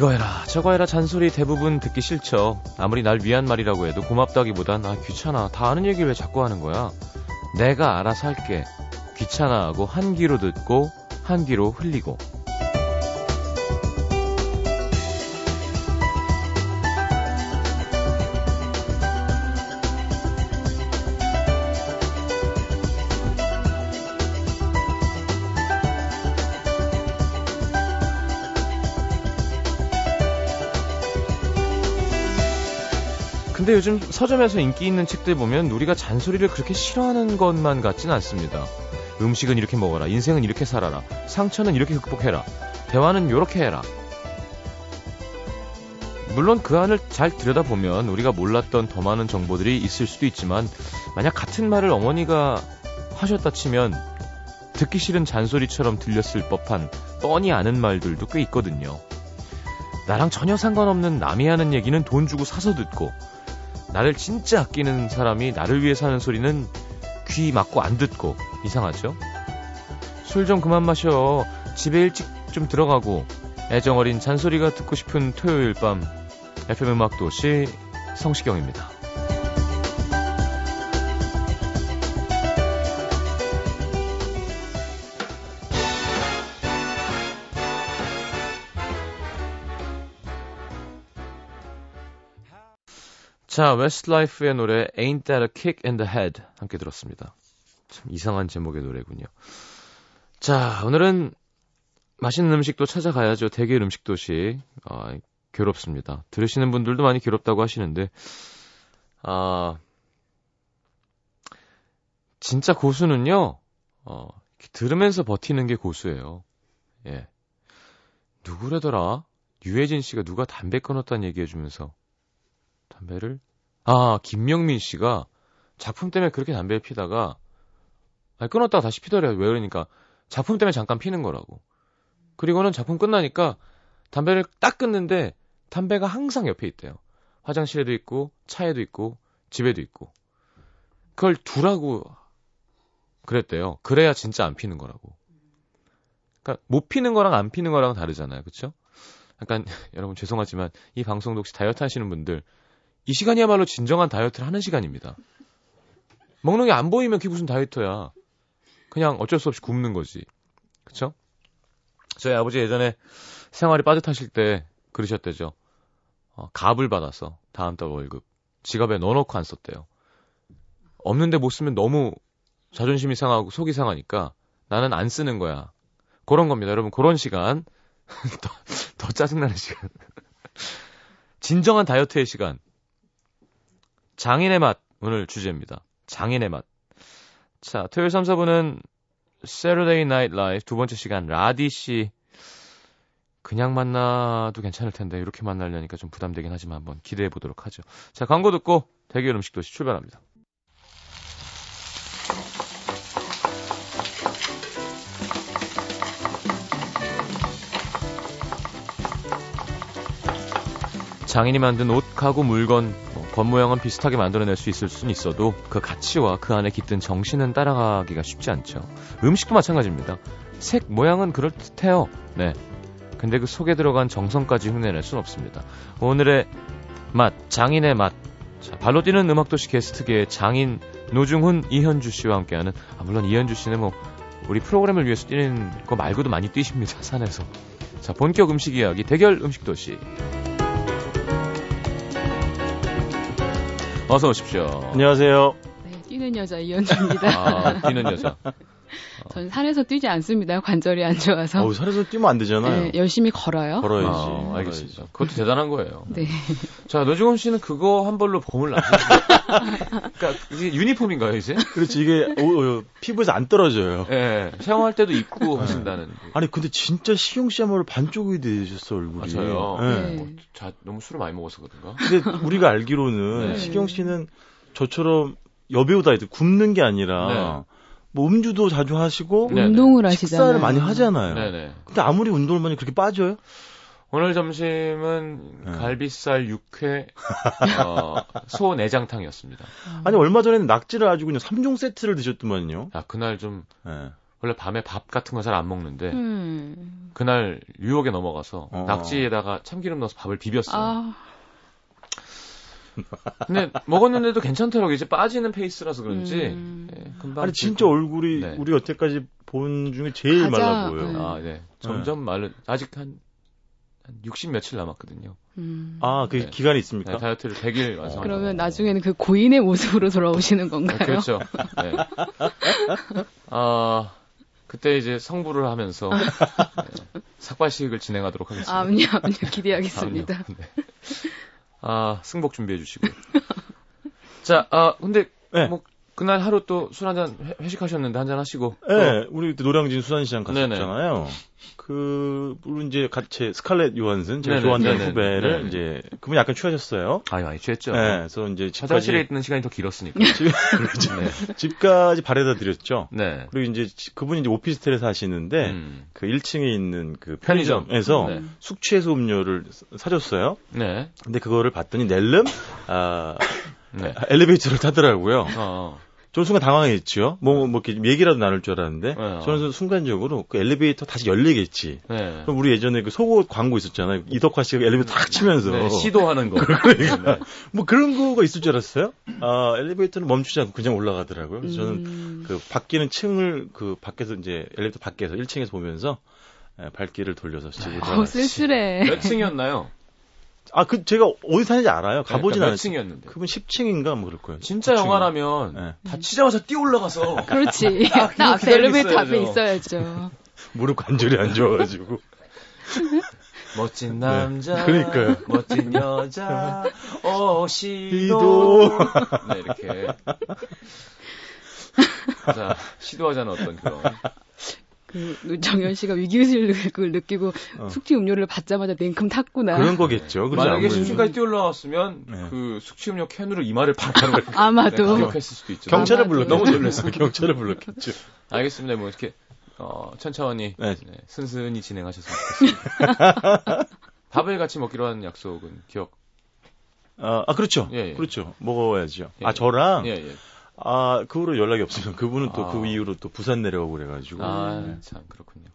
이거 해라 저거 해라 잔소리 대부분 듣기 싫죠. 아무리 날 위한 말이라고 해도 고맙다기보단 아 귀찮아 다 아는 얘기를 왜 자꾸 하는 거야. 내가 알아서 할게. 귀찮아하고 한 귀로 듣고 한 귀로 흘리고 근데 요즘 서점에서 인기 있는 책들 보면 우리가 잔소리를 그렇게 싫어하는 것만 같진 않습니다. 음식은 이렇게 먹어라. 인생은 이렇게 살아라. 상처는 이렇게 극복해라. 대화는 이렇게 해라. 물론 그 안을 잘 들여다보면 우리가 몰랐던 더 많은 정보들이 있을 수도 있지만 만약 같은 말을 어머니가 하셨다 치면 듣기 싫은 잔소리처럼 들렸을 법한 뻔히 아는 말들도 꽤 있거든요. 나랑 전혀 상관없는 남이 하는 얘기는 돈 주고 사서 듣고 나를 진짜 아끼는 사람이 나를 위해 사는 소리는 귀 막고 안 듣고 이상하죠? 술 좀 그만 마셔. 집에 일찍 좀 들어가고 애정 어린 잔소리가 듣고 싶은 토요일 밤 FM 음악 도시 성시경입니다. 자, 웨스트라이프의 노래 Ain't That a Kick in the Head 함께 들었습니다. 참 이상한 제목의 노래군요. 자, 오늘은 맛있는 음식도 찾아가야죠. 대결 음식 도시. 아, 괴롭습니다. 들으시는 분들도 많이 괴롭다고 하시는데 아 진짜 고수는요. 어, 들으면서 버티는 게 고수예요. 예. 누구래더라? 유해진 씨가 누가 담배 끊었다는 얘기해 주면서 담배를 아 김명민 씨가 작품 때문에 그렇게 담배를 피다가 아니, 끊었다가 다시 피더래요. 왜 그러니까 작품 때문에 잠깐 피는 거라고. 그리고는 작품 끝나니까 담배를 딱 끊는데 담배가 항상 옆에 있대요. 화장실에도 있고 차에도 있고 집에도 있고 그걸 두라고 그랬대요. 그래야 진짜 안 피는 거라고. 그러니까 못 피는 거랑 안 피는 거랑 다르잖아요. 그렇죠? 약간 여러분 죄송하지만 이 방송도 혹시 다이어트 하시는 분들 이 시간이야말로 진정한 다이어트를 하는 시간입니다. 먹는 게 안 보이면 그게 무슨 다이어트야. 그냥 어쩔 수 없이 굶는 거지. 그쵸? 저희 아버지 예전에 생활이 빠듯하실 때 그러셨대죠. 어, 갑을 받아서 다음 달 월급 지갑에 넣어놓고 안 썼대요. 없는데 못 쓰면 너무 자존심이 상하고 속이 상하니까 나는 안 쓰는 거야. 그런 겁니다. 여러분 그런 시간 더, 더 짜증나는 시간. 진정한 다이어트의 시간. 장인의 맛 오늘 주제입니다. 장인의 맛. 자, 토요일 3, 4분은 Saturday Night Live 두 번째 시간 라디 씨 그냥 만나도 괜찮을 텐데 이렇게 만나려니까 좀 부담되긴 하지만 한번 기대해 보도록 하죠. 자, 광고 듣고 대결 음식 도시 출발합니다. 장인이 만든 옷, 가구, 물건, 뭐, 겉모양은 비슷하게 만들어낼 수 있을 수는 있어도 그 가치와 그 안에 깃든 정신은 따라가기가 쉽지 않죠. 음식도 마찬가지입니다. 색, 모양은 그럴듯해요. 네. 근데 그 속에 들어간 정성까지 흉내낼 순 없습니다. 오늘의 맛, 장인의 맛. 자, 발로 뛰는 음악도시 게스트계의 장인 노중훈, 이현주 씨와 함께하는, 아, 물론 이현주 씨는 뭐, 우리 프로그램을 위해서 뛰는 거 말고도 많이 뛰십니다, 산에서. 자, 본격 음식 이야기, 대결 음식도시. 어서 오십시오. 안녕하세요. 네, 뛰는 여자 이현주입니다. 아, 뛰는 여자. 전 산에서 뛰지 않습니다. 관절이 안 좋아서. 어, 산에서 뛰면 안 되잖아요. 네, 열심히 걸어요. 걸어야지. 아, 알겠습니다. 그것도 대단한 거예요. 네. 자, 노중훈 씨는 그거 한 벌로 봄을 나시죠? 그러니까 이게 유니폼인가요, 이제? 그렇지 이게 오, 오, 피부에서 안 떨어져요. 예, 네, 샤워할 때도 입고 하신다는. 아니 근데 진짜 식용 씨야말로 반쪽이 되셨어 얼굴이. 맞아요. 네. 네. 자, 너무 술을 많이 먹어서 그런가? 근데 우리가 알기로는 네. 식용 씨는 저처럼 여배우 다이어트 굶는 게 아니라 뭐 음주도 자주 하시고 네. 운동을 하시잖아요. 식사를 많이 하잖아요. 네네. 근데 아무리 운동을 많이 그렇게 빠져요? 오늘 점심은 네. 갈비살 육회, 어, 소 내장탕이었습니다. 아니 얼마 전에는 낙지를 아주 그냥 3종 세트를 드셨더만요. 야, 그날 좀 네. 원래 밤에 밥 같은 거잘안 먹는데 음. 그날 유혹에 넘어가서 어. 낙지에다가 참기름 넣어서 밥을 비볐어요. 아, 근데 먹었는데도 괜찮더라고요. 이제 빠지는 페이스라서 그런지 음. 예, 금방 아니 진짜 늙고. 얼굴이 네. 우리 여태까지 본 중에 제일 가장, 말라 보여요. 음. 아, 네. 점점 마른 아직 한, 한60 며칠 남았거든요. 음. 아, 그 네. 기간이 네, 있습니까? 다이어트를 100일 완성. 그러면 나중에는 그 고인의 모습으로 돌아오시는 건가요? 그렇죠. 네. 아, 그때 이제 성부를 하면서 네, 삭발식을 진행하도록 하겠습니다. 암요, 암요, 기대하겠습니다. 다음요. 네. 아, 승복 준비해 주시고요. 자, 아, 근데 네. 뭐 그날 하루 또 술 한잔 회식하셨는데 한잔 하시고 네, 우리 그때 노량진 수산시장. 갔었잖아요. 그, 물론 이제 같이 스칼렛 요한슨, 제가 네네, 좋아하는 네네, 후배를 네네. 이제, 그분이 약간 취하셨어요. 아유, 많이 취했죠. 네, 그래서 이제 화장실에 집까지, 있는 시간이 더 길었으니까. 집, 네. 집까지 바래다 드렸죠. 네. 그리고 이제 지- 그분이 이제 오피스텔에 사시는데, 음. 그 1층에 있는 그 편의점. 편의점에서 네. 숙취해소 음료를 사줬어요. 네. 근데 그거를 봤더니 낼름 아, 네. 엘리베이터를 타더라고요. 어, 어. 저는 순간 당황했죠. 뭐, 뭐, 이렇게 얘기라도 나눌 줄 알았는데, 네. 저는 순간적으로 그 엘리베이터 다시 열리겠지. 네. 그럼 우리 예전에 그 속옷 광고 있었잖아요. 이덕화 씨가 엘리베이터 탁 치면서. 네, 시도하는 거. 그러니까. 네. 뭐 그런 거가 있을 줄 알았어요. 아, 엘리베이터는 멈추지 않고 그냥 올라가더라고요. 그래서 저는 음. 그 바뀌는 층을 그 밖에서 이제 엘리베이터 밖에서 1층에서 보면서 예, 발길을 돌려서 집으로 어, 돌아갔어요. 쓸쓸해. 몇 층이었나요? 아, 그 제가 어디 사는지 알아요. 가보진 그러니까 몇 않았어요. 층이었는데. 그분 10층인가 뭐 그럴 거예요. 진짜 9층. 영화라면 네. 다치자마자 뛰어 올라가서 그렇지. 딱딱 앞에 엘리베이터 앞에 있어야죠. 무릎 관절이 안 좋아가지고. 멋진 남자, 그러니까요. 멋진 여자, 어 시도. 시도. 네 이렇게. 자 시도하자는 어떤 그런. 그 정현 씨가 위기의식을 느끼고 어. 숙취 음료를 받자마자 냉큼 탔구나. 그런 거겠죠. 그렇죠. 만약에 아무래도. 10층까지 뛰어 올라왔으면 네. 그 숙취 음료 캔으로 이마를 팍 하는 걸 아마도. 기억했을 수도 있죠. 경찰을. 불렀 너무. 놀랐어요. 경찰을 불렀겠죠. 알겠습니다. 뭐 이렇게 어, 천천히 네. 네, 순순히 진행하셨으면 좋겠습니다. 밥을 같이 먹기로 한 약속은 기억. 아, 아, 그렇죠. 예, 예. 그렇죠. 먹어야죠. 예. 아, 저랑 예, 예. 아, 그 후로 연락이 없으면 그분은 또 아. 그 이후로 또 부산 내려가고 그래가지고 아, 네. 참 그렇군요.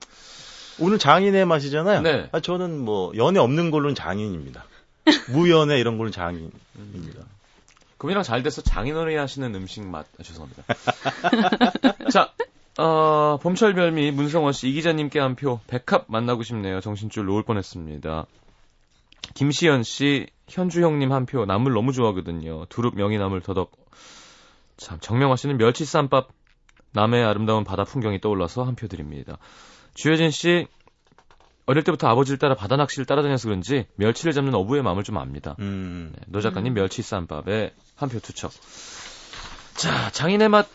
오늘 장인의 맛이잖아요. 네. 아, 저는 뭐 연애 없는 걸로는 장인입니다. 무연애 이런 걸로는 장인입니다. 그분이랑 잘 돼서 장인어른이 하시는 음식 맛, 아, 죄송합니다. 자, 어, 봄철 별미 문성원 씨, 이 기자님께 한 표, 백합 만나고 싶네요. 정신줄 놓을 뻔했습니다. 김시연 씨, 현주 형님 한 표, 나물 너무 좋아하거든요. 두릅 명이나물 더덕. 참, 정명화 씨는 멸치 쌈밥, 남해의 아름다운 바다 풍경이 떠올라서 한 표 드립니다. 주효진 씨, 어릴 때부터 아버지를 따라 바다 낚시를 따라다녀서 그런지 멸치를 잡는 어부의 마음을 좀 압니다. 음. 네, 노 작가님 멸치 쌈밥에 한 표 투척. 자, 장인의 맛,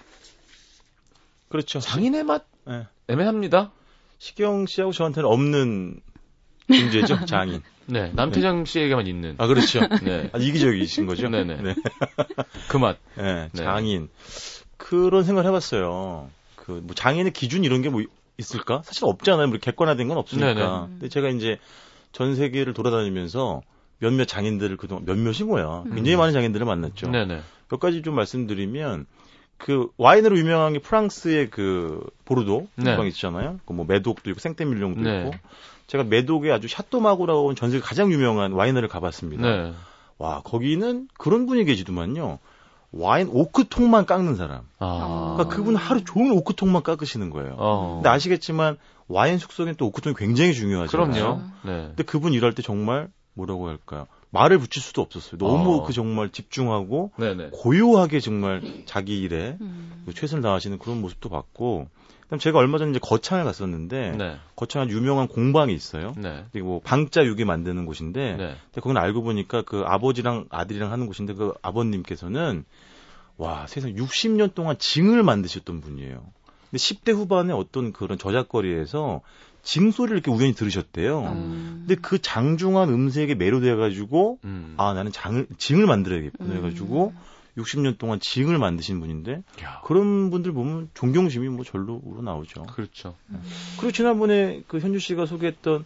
그렇죠. 장인의 맛 예. 애매합니다. 시경 씨하고 저한테는 없는 존재죠, 장인. 네, 남태정 씨에게만 있는. 아, 그렇죠. 네, 아, 이기적이신 거죠? 네네. 네. 그 맛. 예, 네. 장인. 그런 생각을 해봤어요. 그, 뭐, 장인의 기준 이런 게 뭐 있을까? 사실 없잖아요. 뭐 객관화된 건 없으니까. 네네. 근데 제가 이제 전 세계를 돌아다니면서 몇몇 장인들을 그동안, 몇몇이 뭐야. 굉장히 많은 장인들을 만났죠. 음. 네네. 몇 가지 좀 말씀드리면, 그, 와인으로 유명한 게 프랑스의 그, 보르도, 네. 지방 있잖아요. 그 뭐, 메독도 있고, 생떼밀룡도 네. 있고. 제가 메독의 아주 샤또마구라고 하는 전 세계 가장 유명한 와이너를 가봤습니다. 네. 와, 거기는 그런 분이 계시더만요. 와인 오크통만 깎는 사람. 아. 그러니까 그분 하루 종일 오크통만 깎으시는 거예요. 어. 근데 아시겠지만 와인 숙성엔 또 오크통이 굉장히 중요하죠. 그럼요. 네. 근데 그분 일할 때 정말 뭐라고 할까요? 말을 붙일 수도 없었어요. 너무 어. 그 정말 집중하고 네네. 고요하게 정말 자기 일에 음. 그 최선을 다하시는 그런 모습도 봤고, 그다음 제가 얼마 전에 이제 거창을 갔었는데 네. 거창한 유명한 공방이 있어요. 네. 그리고 뭐 방자 육이 만드는 곳인데 네. 근데 거기는 알고 보니까 그 아버지랑 아들이랑 하는 곳인데 그 아버님께서는 와 세상 60년 동안 징을 만드셨던 분이에요. 근데 10대 후반에 어떤 그런 저작거리에서 징 소리를 이렇게 우연히 들으셨대요. 음. 근데 그 장중한 음색에 매료돼가지고 음. 아 나는 장을 징을 만들어야겠구나 음. 해가지고 60년 동안 징을 만드신 분인데 야. 그런 분들 보면 존경심이 뭐 절로 우러나오죠. 그렇죠. 그리고 지난번에 그 현주 씨가 소개했던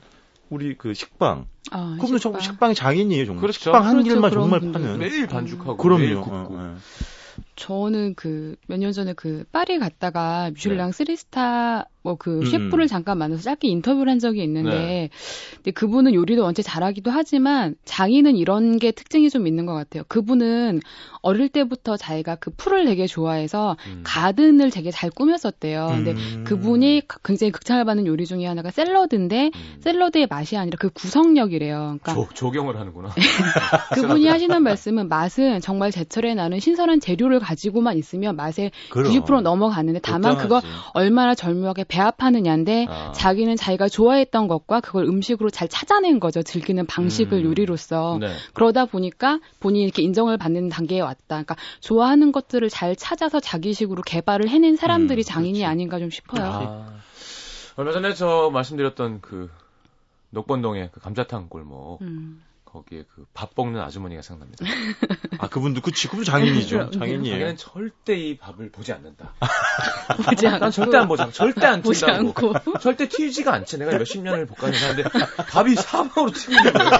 우리 그 식빵 아, 정말 식빵. 식빵이 장인이에요, 정말. 그렇죠. 식빵 한 그렇죠, 길만 정말 분들. 파는. 매일 반죽하고 그럼요. 매일 어, 굽고. 어. 저는 그 몇 년 전에 그 파리 갔다가 미슐랭 네. 3스타 뭐그 음, 셰프를 음. 잠깐 만나서 짧게 인터뷰를 한 적이 있는데 네. 근데 그분은 요리도 원체 잘하기도 하지만 장인은 이런 게 특징이 좀 있는 것 같아요. 그분은 어릴 때부터 자기가 그 풀을 되게 좋아해서 음. 가든을 되게 잘 꾸몄었대요. 근데 음. 그분이 굉장히 극찬을 받는 요리 중에 하나가 샐러드인데 음. 샐러드의 맛이 아니라 그 구성력이래요. 그러니까 조, 조경을 하는구나. 그분이 하시는 말씀은 맛은 정말 제철에 나는 신선한 재료를 가지고만 있으면 맛에 그럼. 90% 넘어가는데 다만 그거. 얼마나 절묘하게 배합하느냐인데 아. 자기는 자기가 좋아했던 것과 그걸 음식으로 잘 찾아낸 거죠. 즐기는 방식을 음. 요리로서. 네. 그러다 보니까 본인이 이렇게 인정을 받는 단계에 왔다. 그러니까 좋아하는 것들을 잘 찾아서 자기식으로 개발을 해낸 사람들이 음, 장인이 그렇지. 아닌가 좀 싶어요. 아, 얼마 전에 저 말씀드렸던 그 녹번동의 그 감자탕 골목 음. 거기에 그밥 볶는 아주머니가 생각납니다. 아 그분도 그치 그분 장인이죠. 그럼, 장인이에요. 자기는 절대 이 밥을 보지 않는다. 보지 않고. 난 절대 안 보자. 절대 안 보지 튄다고. 않고. 절대 튀지가 않지. 내가 몇십 년을 볶아낸 사는데 밥이 사방으로 튀기는 거예요.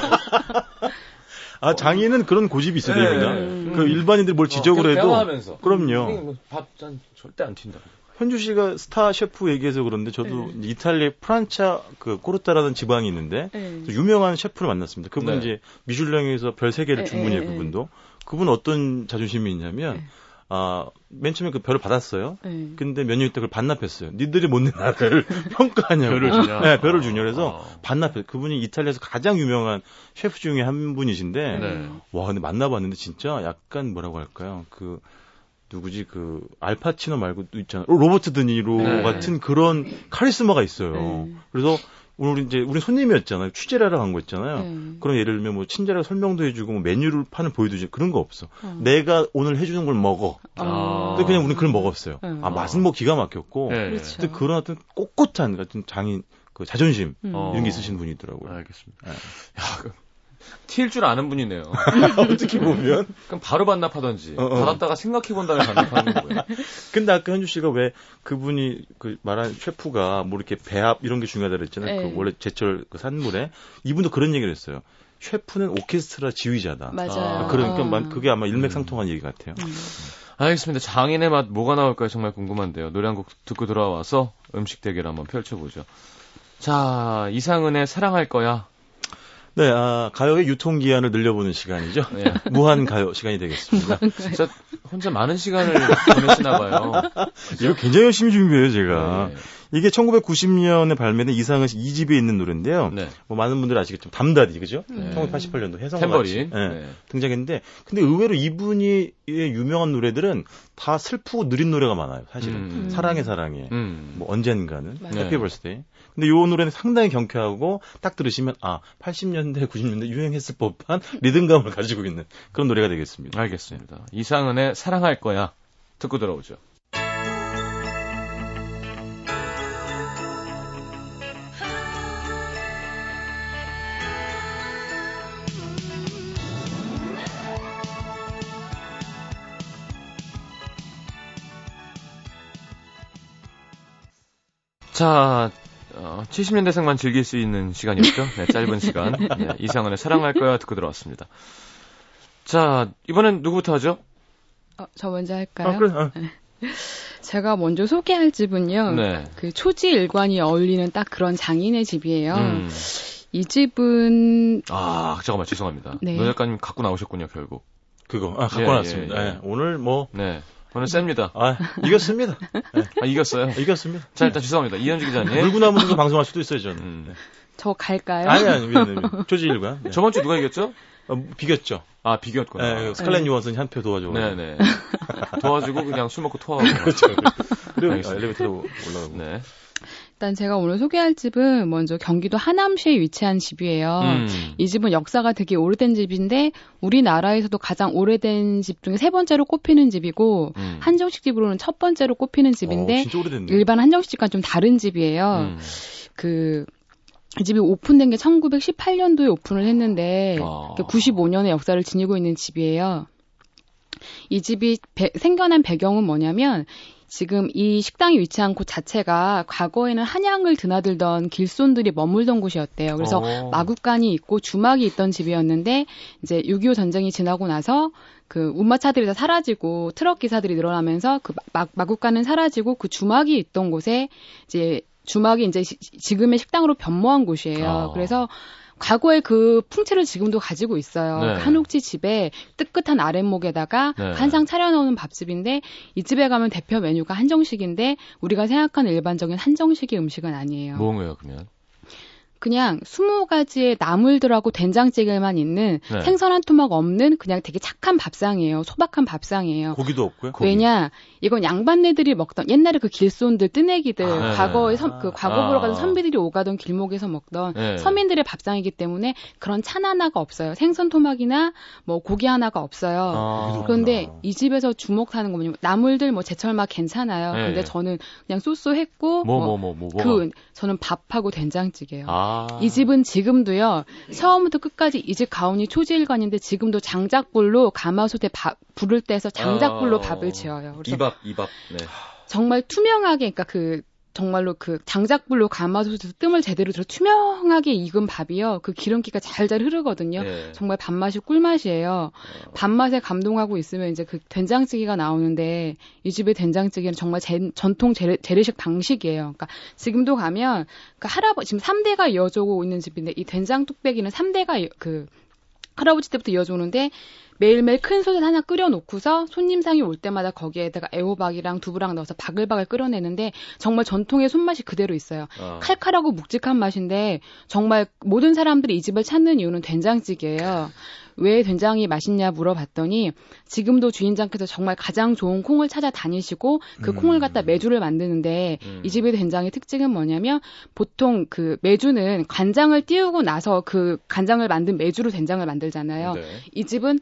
아 장인은 그런 고집이 있어요, 네. 됩니다. 음. 그 일반인들 뭘 지적을 어, 해도 대화하면서. 그럼요. 밥난 절대 안 튄다. 현주 씨가 스타 셰프 얘기해서 그런데 저도 네. 이탈리아 프란차 그 코르타라는 지방이 있는데 네. 유명한 셰프를 만났습니다. 그분 네. 이제 미슐랭에서 별 세 개를 네, 주문해요, 네, 그분도. 그분 어떤 자존심이 있냐면 네. 아, 맨 처음에 그 별을 받았어요. 네. 근데 몇 년 있다 그걸 반납했어요. 니들이 못 낸 나를 평가하냐고. 별을 주냐? 네, 별을 주냐. 그래서 어. 반납했어요. 그분이 이탈리아에서 가장 유명한 셰프 중에 한 분이신데, 네. 와, 근데 만나봤는데 진짜 약간 뭐라고 할까요? 그, 누구지, 그, 알파치노 말고 또 있잖아요. 로버트 드니로 네. 같은 그런 카리스마가 있어요. 네. 그래서 오늘 이제 우리 손님이었잖아요. 취재를 하러 간거 있잖아요. 네. 그런 예를 들면 뭐 친절하게 설명도 해주고 뭐 메뉴를 판을 보여주지 그런 거 없어. 어. 내가 오늘 해주는 걸 먹어. 아. 근데 그냥 우리는 그걸 먹었어요. 네. 아 맛은 뭐 기가 막혔고. 네. 그렇죠. 근데 그런 어떤 꼿꼿한 같은 장인 그 자존심 음. 어. 이런 게 있으신 분이더라고요. 알겠습니다. 네. 야, 그, 튈줄 아는 분이네요. 어떻게 보면. 그럼 바로 반납하던지 어, 어. 받았다가 생각해 본 다음에 반납하는 거고요. 근데 아까 현주 씨가 왜 그분이 그 말한 셰프가 뭐 이렇게 배합 이런 게 중요하다 그랬잖아요. 네. 그 원래 제철 그 산물에 이분도 그런 얘기를 했어요. 셰프는 오케스트라 지휘자다. 맞아요. 아, 그러니까 아. 만- 그게 아마 일맥상통한 얘기 같아요. 음. 알겠습니다. 장인의 맛 뭐가 나올까요? 정말 궁금한데요. 노래 한 곡 듣고 돌아와서 음식 대결 한번 펼쳐보죠. 자, 이상은의 사랑할 거야. 네, 아, 가요의 유통기한을 늘려보는 시간이죠. 예. 무한 가요 시간이 되겠습니다. 진짜 혼자 많은 시간을 보내시나 봐요. 이거 굉장히 열심히 준비해요, 제가. 네. 이게 1990년에 발매된 이상은 씨 2집에 있는 노래인데요. 네. 뭐 많은 분들이 아시겠지만 담다디 그죠? 네. 1988년도 혜성 탬버린. 네. 네. 등장했는데 근데 의외로 이분이 의 유명한 노래들은 다 슬프고 느린 노래가 많아요. 사실은 음. 사랑해 사랑해 음. 뭐 언젠가는 맞아요. Happy Birthday. 근데 요 노래는 상당히 경쾌하고 딱 들으시면 아 80년대 90년대 유행했을 법한 리듬감을 가지고 있는 그런 노래가 되겠습니다. 알겠습니다. 이상은의 사랑할 거야. 듣고 들어오죠. 자, 어, 70년대생만 즐길 수 있는 시간이었죠. 네, 짧은 시간. 네, 이상은의 사랑할 거야 듣고 들어왔습니다. 자, 이번엔 누구부터 하죠? 어, 저 먼저 할까요? 아, 그래. 아. 제가 먼저 소개할 집은요. 네. 그 초지 일관이 어울리는 딱 그런 장인의 집이에요. 음. 이 집은 아, 잠깐만, 죄송합니다. 네. 노 작가님 갖고 나오셨군요, 결국. 그거 아, 갖고 예, 나왔습니다. 예, 예. 예, 오늘 뭐 네. 오늘 셉니다. 아, 이겼습니다. 아, 이겼어요. 이겼습니다. 자, 일단 죄송합니다. 이현주 기자님. 거 방송할 수도 있어요, 저는. 음. 네. 저 갈까요? 아니, 아니, 미안, 미안. 조지일관. 네. 저번 주 누가 이겼죠? 어, 비겼죠. 아, 비겼구나. 네, 스칼렛 요한슨이 한 표 도와줘. 네네. 도와주고 그냥 술 먹고 토하고. 그렇죠. 그리고 알겠습니다. 엘리베이터로 올라가고. 네. 일단 제가 오늘 소개할 집은 먼저 경기도 하남시에 위치한 집이에요. 음. 이 집은 역사가 되게 오래된 집인데 우리나라에서도 가장 오래된 집 중에 세 번째로 꼽히는 집이고 음. 한정식 집으로는 첫 번째로 꼽히는 어, 집인데 오래됐네. 일반 한정식과는 좀 다른 집이에요. 음. 그, 이 집이 오픈된 게 1918년도에 오픈을 했는데, 아. 95년의 역사를 지니고 있는 집이에요. 이 집이 배- 생겨난 배경은 뭐냐면, 지금 이 식당이 위치한 곳 자체가 과거에는 한양을 드나들던 길손들이 머물던 곳이었대요. 그래서 어. 마구간이 있고 주막이 있던 집이었는데 이제 6.25 전쟁이 지나고 나서 그 운마차들이 다 사라지고 트럭 기사들이 늘어나면서 그 마, 마구간은 사라지고 그 주막이 있던 곳에 이제 주막이 이제 시- 지금의 식당으로 변모한 곳이에요. 아. 그래서 과거의 그 풍채를 지금도 가지고 있어요. 네. 그 한옥지 집에 뜨끗한 아랫목에다가 네. 한상 차려놓은 밥집인데 이 집에 가면 대표 메뉴가 한정식인데 우리가 생각하는 일반적인 한정식의 음식은 아니에요. 뭐예요, 그러면? 그냥 20가지의 나물들하고 된장찌개만 있는 네. 생선 한 토막 없는 그냥 되게 착한 밥상이에요. 소박한 밥상이에요. 고기도 없고요. 고기. 왜냐 이건 양반네들이 먹던 옛날에 그 길손들 뜨내기들 아, 네. 과거에 선, 그 과거 보러 가던 아. 선비들이 오가던 길목에서 먹던 네. 서민들의 밥상이기 때문에 그런 찬 하나가 없어요. 생선 토막이나 뭐 고기 하나가 없어요. 아. 그런데. 이 집에서 주목하는 건 뭐냐면 나물들 뭐 제철맛 괜찮아요. 네. 근데 저는 그냥 쏘쏘했고 뭐, 뭐, 뭐, 뭐, 뭐. 그 저는 밥하고 된장찌개요. 아. 이 집은 지금도요 처음부터 끝까지 이 집 가훈이 초지일관인데 지금도 장작불로 가마솥에 밥 불을 떼서 장작불로 어. 밥을 지어요. 이밥, 이밥. 네. 정말 투명하게 그러니까 그 정말로 그 장작불로 가마솥에서 뜸을 제대로 들어 투명하게 익은 밥이요. 그 기름기가 잘잘 흐르거든요. 네. 정말 밥맛이 꿀맛이에요. 밥맛에 감동하고 있으면 이제 그 된장찌개가 나오는데 이 집의 된장찌개는 정말 제- 전통 재래, 재래식 방식이에요. 그러니까 지금도 가면 그 할아버지 지금 3대가 이어져오고 있는 집인데 이 된장 뚝배기는 3대가 그 할아버지 때부터 이어져오는데 매일매일 큰 솥에 하나 끓여놓고서 손님상이 올 때마다 거기에다가 애호박이랑 두부랑 넣어서 바글바글 끓여내는데 정말 전통의 손맛이 그대로 있어요. 아. 칼칼하고 묵직한 맛인데 정말 모든 사람들이 이 집을 찾는 이유는 된장찌개예요. 왜 된장이 맛있냐 물어봤더니 지금도 주인장께서 정말 가장 좋은 콩을 찾아 다니시고 그 음. 콩을 갖다 메주를 만드는데 음. 이 집의 된장의 특징은 뭐냐면 보통 그 메주는 간장을 띄우고 나서 그 간장을 만든 메주로 된장을 만들잖아요. 네. 이 집은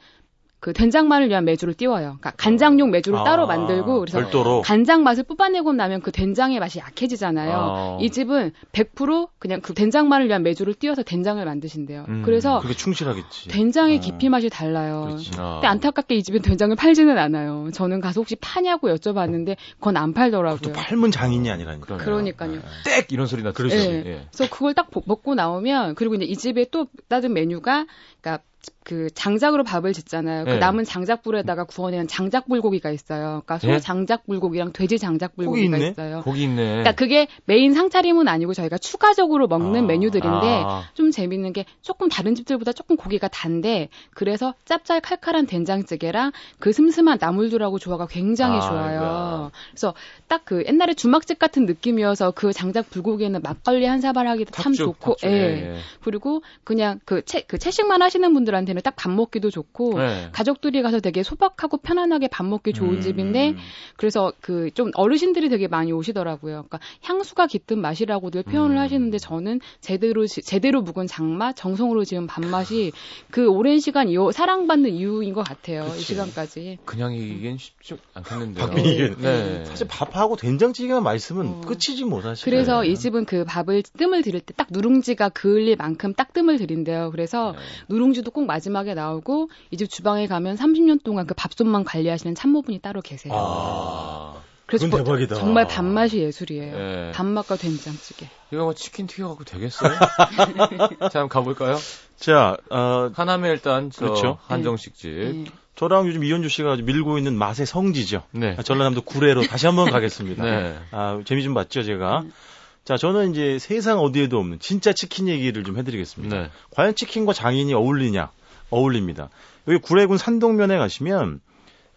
그 된장만을 위한 메주를 띄워요. 그러니까 간장용 메주를 아, 따로 만들고 그래서 별도로 간장 맛을 뽑아내고 나면 그 된장의 맛이 약해지잖아요. 아. 이 집은 100% 그냥 그 된장만을 위한 메주를 띄워서 된장을 만드신대요. 음, 그래서 그게 충실하겠지. 된장의 어. 깊이 맛이 달라요. 아. 근데 안타깝게 이 집은 된장을 팔지는 않아요. 저는 가서 혹시 파냐고 여쭤봤는데 그건 안또 팔더라고요. 팔문 장인이 아니라니까. 그러니까요. 땡! 이런 소리 났죠. 그렇죠. 예. 예. 그래서 그걸 딱 보- 먹고 나오면 그리고 이제 이 집에 또 다른 메뉴가 그러니까 그 장작으로 밥을 짓잖아요. 그 예. 남은 장작불에다가 구워낸 장작 불고기가 있어요. 그러니까 소 예? 장작 불고기랑 돼지 고기 장작 불고기가 있네? 있어요. 고기 있네. 그러니까 그게 메인 상차림은 아니고 저희가 추가적으로 먹는 아. 메뉴들인데 아. 좀 재밌는 게 조금 다른 집들보다 조금 고기가 단데 그래서 짭짤 칼칼한 된장찌개랑 그 슴슴한 나물들하고 조화가 굉장히 아, 좋아요. 이거야. 그래서 딱 그 옛날에 주막집 같은 느낌이어서 그 장작 불고기에는 막걸리 한 사발 하기도 참 좋고 탑주. 예. 예. 그리고 그냥 그 채 그 채식만 하시 는 분들한테는 딱 밥 먹기도 좋고 예. 가족들이 가서 되게 소박하고 편안하게 밥 먹기 좋은 음. 집인데 그래서 그 좀 어르신들이 되게 많이 오시더라고요. 그러니까 향수가 깃든 맛이라고들 표현을 음. 하시는데 저는 제대로 지- 제대로 묵은 장맛, 정성으로 지은 밥맛이 그 오랜 시간 이어 사랑받는 이유인 것 같아요. 이 그치. 시간까지. 그냥 이기긴 쉽지 않겠는데요. 박빙이게. 네. 사실 밥하고 된장찌개만 맛있으면 어. 끝이지 뭐 사실. 그래서 네. 이 집은 그 밥을 뜸을 들일 때 딱 누룽지가 그을릴 만큼 딱 뜸을 들인대요. 그래서 네. 누룽지도 꼭 마지막에 나오고 이 집 주방에 가면 30년 동안 그 밥솥만 관리하시는 참모분이 따로 계세요. 아. 그래서 그건 뭐- 대박이다. 정말 밥맛이 예술이에요. 예. 밥맛과 된장찌개. 이거 뭐 치킨 튀겨갖고 되겠어요? 자, 한번 가볼까요? 자, 어, 하남에 일단 저 그렇죠. 한정식집. 예. 저랑 요즘 이현주 씨가 아주 밀고 있는 맛의 성지죠. 네. 아, 전라남도 구례로 다시 한번 가겠습니다. 네. 아, 재미 좀 봤죠, 제가. 음. 자, 저는 이제 세상 어디에도 없는 진짜 치킨 얘기를 좀 해드리겠습니다. 네. 과연 치킨과 장인이 어울리냐? 어울립니다. 여기 구례군 산동면에 가시면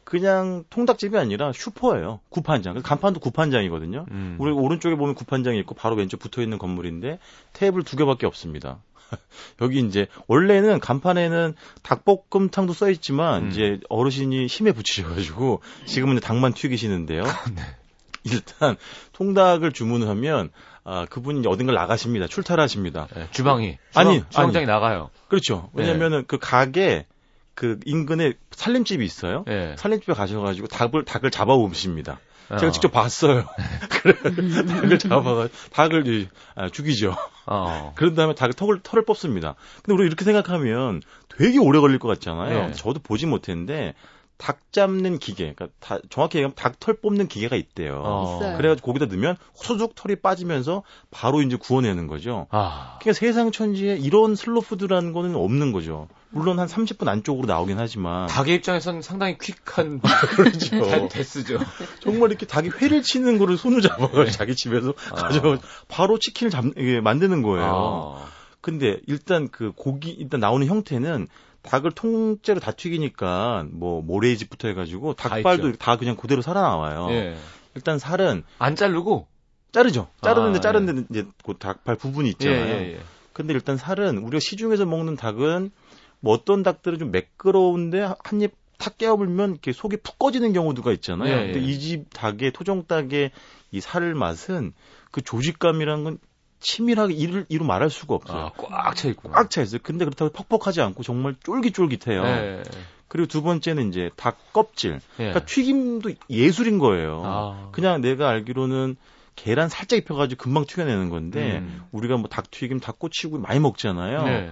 그냥 통닭집이 아니라 슈퍼예요. 구판장. 간판도 구판장이거든요. 음. 우리 오른쪽에 보면 구판장이 있고 바로 왼쪽 붙어 있는 건물인데 테이블 두 개밖에 없습니다. 여기 이제 원래는 간판에는 닭볶음탕도 써 있지만 음. 이제 어르신이 힘에 붙이셔가지고 지금은 닭만 튀기시는데요. 네. 일단 통닭을 주문을 하면 아 그분이 어딘가 나가십니다. 출타를 하십니다. 네, 주방이. 아니, 주방, 주방장이 나가요. 그렇죠. 네. 왜냐면은 그 가게 그 인근에 살림집이 있어요. 예. 살림집에 가셔가지고 닭을 닭을 잡아 오십니다. 어. 제가 직접 봤어요. 그래 닭을 잡아가 닭을 아, 죽이죠. 어. 그런 다음에 닭을 턱을 털을 뽑습니다. 근데 우리 이렇게 생각하면 되게 오래 걸릴 것 같잖아요. 네. 저도 보지 못했는데 닭 잡는 기계, 그러니까 다, 정확히 얘기하면 닭 털 뽑는 기계가 있대요. 어. 그래가지고 거기다 넣으면 호소죽 털이 빠지면서 바로 이제 구워내는 거죠. 아. 그러니까 세상 천지에 이런 슬로푸드라는 거는 없는 거죠. 물론 한 30분 안쪽으로 나오긴 하지만 닭의 입장에서는 상당히 퀵한 그렇죠. 데스죠. 정말 이렇게 닭이 회를 치는 거를 손으로 잡아가지고 자기 집에서 아. 가져 바로 치킨을 잡 이게 만드는 거예요. 아. 근데 일단 그 고기 일단 나오는 형태는 닭을 통째로 다 튀기니까 뭐 모래집부터 해가지고 다 닭발도 있죠. 다 그냥 그대로 살아 나와요. 예. 일단 살은 안 자르고 자르죠. 자르는데 아, 자르는데 이제 그 닭발 부분이 예, 있잖아요. 예, 예. 근데 일단 살은 우리가 시중에서 먹는 닭은 뭐 어떤 닭들은 좀 매끄러운데 한 입 탁 깨어불면 이렇게 속이 푹 꺼지는 경우도가 있잖아요. 예, 예. 근데 이 집 닭의 토종 닭의 이 살 맛은 그 조직감이라는 건 치밀하게 이를 이루 말할 수가 없어요. 아, 꽉차 있구나. 꽉차 있어요. 근데 그렇다고 퍽퍽하지 않고 정말 쫄깃쫄깃해요. 예. 그리고 두 번째는 이제 닭 껍질. 예. 그러니까 튀김도 예술인 거예요. 아. 그냥 내가 알기로는 계란 살짝 입혀가지고 금방 튀겨내는 건데 음. 우리가 뭐 닭튀김, 닭꼬치고 많이 먹잖아요. 네.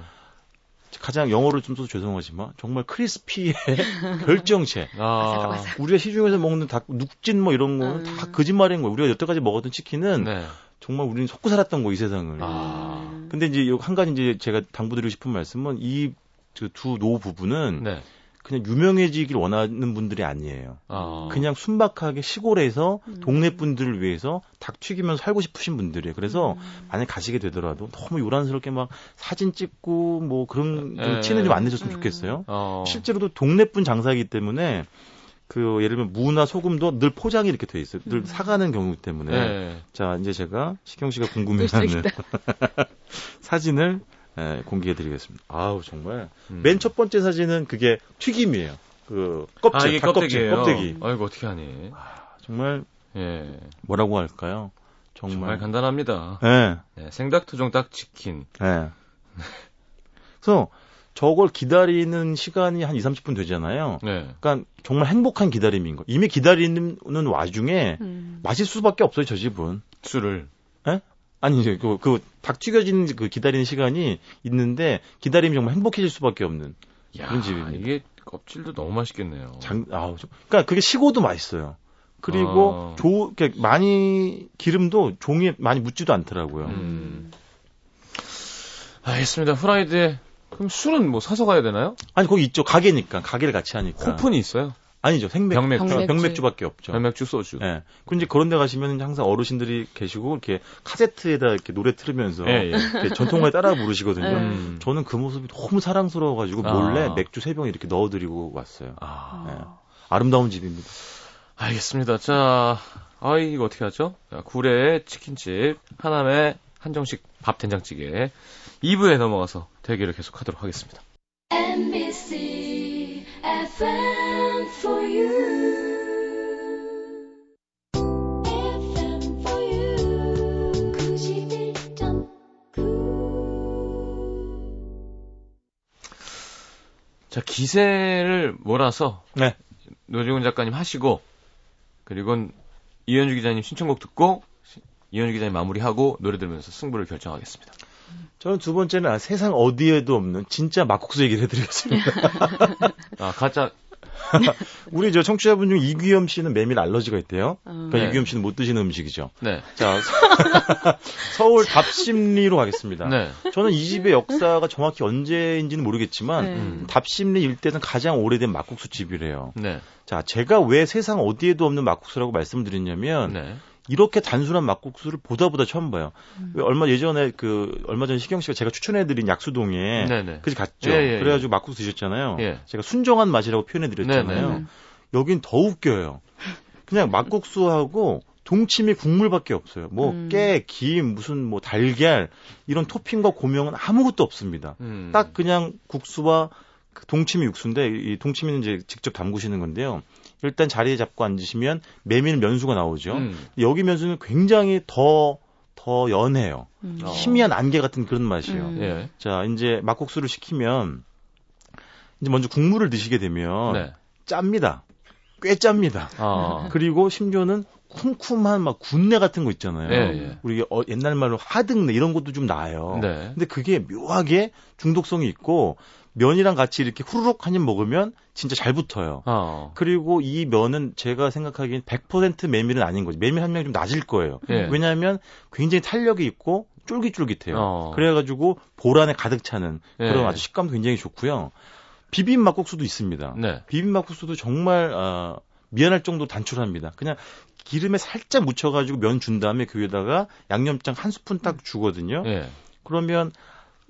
가장 영어를 좀 써서 죄송하지만 정말 크리스피의 결정체. 아. 우리가 시중에서 먹는 닭 눅진 뭐 이런 거는 음. 다 거짓말인 거예요. 우리가 여태까지 먹었던 치킨은 네. 정말 우리는 속고 살았던 거 이 세상을. 아. 음. 근데 이제 요 한 가지 이제 제가 당부드리고 싶은 말씀은 이 두 노 부부는 네. 그냥 유명해지길 원하는 분들이 아니에요. 아. 그냥 순박하게 시골에서 음. 동네 분들을 위해서 닭 튀기면서 살고 싶으신 분들이에요. 그래서 음. 만약 가시게 되더라도 너무 요란스럽게 막 사진 찍고 뭐 그런 좀 예. 티는 좀 안 내셨으면 음. 좋겠어요. 어. 실제로도 동네 분 장사이기 때문에 그 예를 들면 무나 소금도 늘 포장이 이렇게 돼 있어요. 늘 음. 사가는 경우이기 때문에. 네. 자, 이제 제가 시경 씨가 궁금해하는 사진을 예, 공개해드리겠습니다. 아우 정말 음. 맨첫 번째 사진은 그게 튀김이에요. 그 껍질, 아, 껍데기예요. 껍데기. 아이고 어떻게 하니? 정말 예. 뭐라고 할까요? 정말, 정말. 간단합니다. 예, 네, 생닭 토종 닭 치킨. 예. 그래서 저걸 기다리는 시간이 한 2, 30분 되잖아요. 네. 그러니까 정말 행복한 기다림인 거. 이미 기다리는 와중에 음. 마실 수밖에 없어요, 저 집은. 술을. 아니 이제 그, 그, 닭 튀겨지는 그 기다리는 시간이 있는데 기다림이 정말 행복해질 수밖에 없는 야, 그런 집입니다. 이게 껍질도 너무 맛있겠네요. 장, 아우, 좀- 그러니까 그게 식어도 맛있어요. 그리고 아. 조, 그러니까 많이 기름도 종이에 많이 묻지도 않더라고요. 음. 알겠습니다. 후라이드에 그럼 술은 뭐 사서 가야 되나요? 아니 거기 있죠 가게니까 가게를 같이 하니까. 코픈이 있어요. 아니죠 생맥 병맥주. 병맥주. 병맥주밖에 없죠. 병맥주 소주. 예. 그럼 이제 그런 데 가시면 항상 어르신들이 계시고 이렇게 카세트에다 이렇게 노래 틀으면서 예, 예. 이렇게 전통을 따라 부르시거든요. 음. 저는 그 모습이 너무 사랑스러워가지고 아. 몰래 맥주 세 병 이렇게 넣어드리고 왔어요. 아. 예. 아름다운 집입니다. 알겠습니다. 자, 아 이거 어떻게 하죠? 자, 구례 치킨집 하남의 한정식 밥 된장찌개 2부에 넘어가서 대결을 계속하도록 하겠습니다. NBC FM for you. FM for you. 91.9. 자, 기세를 몰아서 네. 노지훈 작가님 하시고 그리고 이현주 기자님 신청곡 듣고 시- 이현주 기자님 마무리하고 노래 들으면서 승부를 결정하겠습니다. 저는 두 번째는 아, 세상 어디에도 없는 진짜 막국수 얘기를 해드리겠습니다. 아, 가짜 우리 저 청취자분 중 이규염 씨는 메밀 알러지가 있대요. 어. 그러니까 네. 이규염 씨는 못 드시는 음식이죠. 네. 자, 서울 답심리로 가겠습니다. 네. 저는 이 집의 역사가 정확히 언제인지는 모르겠지만 네. 음. 답심리 일대는 가장 오래된 막국수 집이래요. 네. 자, 제가 왜 세상 어디에도 없는 막국수라고 말씀드렸냐면 네. 이렇게 단순한 막국수를 보다 보다 처음 봐요. 음. 왜 얼마 예전에 그 얼마 전에 시경 씨가 제가 추천해드린 약수동에 네, 네. 그집 갔죠. 예, 예, 그래가지고 막국수 드셨잖아요. 예. 제가 순정한 맛이라고 표현해드렸잖아요. 네, 네. 여긴 더 웃겨요. 그냥 막국수하고 동치미 국물밖에 없어요. 뭐 음. 깨, 김, 무슨 뭐 달걀 이런 토핑과 고명은 아무것도 없습니다. 음. 딱 그냥 국수와 그 동치미 육수인데 이 동치미는 이제 직접 담그시는 건데요. 일단 자리에 잡고 앉으시면 메밀 면수가 나오죠. 음. 여기 면수는 굉장히 더, 더 연해요. 음. 어. 희미한 안개 같은 그런 맛이에요. 음. 예. 자, 이제 막국수를 시키면 이제 먼저 국물을 드시게 되면 네. 짭니다. 꽤 짭니다. 아. 그리고 심지어는 쿰쿰한 막 군내 같은 거 있잖아요. 예, 예. 우리 어, 옛날 말로 하등내 이런 것도 좀 나요. 네. 근데 그게 묘하게 중독성이 있고 면이랑 같이 이렇게 후루룩 한 입 먹으면 진짜 잘 붙어요. 어. 그리고 이 면은 제가 생각하기엔 100% 메밀은 아닌 거지. 메밀 함량이 좀 낮을 거예요. 예. 왜냐하면 굉장히 탄력이 있고 쫄깃쫄깃해요. 어. 그래가지고 볼 안에 가득 차는 예. 그런 아주 식감도 굉장히 좋고요. 비빔 막국수도 있습니다. 네. 비빔 막국수도 정말 아, 미안할 정도 단촐합니다. 그냥 기름에 살짝 묻혀가지고 면 준 다음에 그 위에다가 양념장 한 스푼 딱 주거든요. 예. 그러면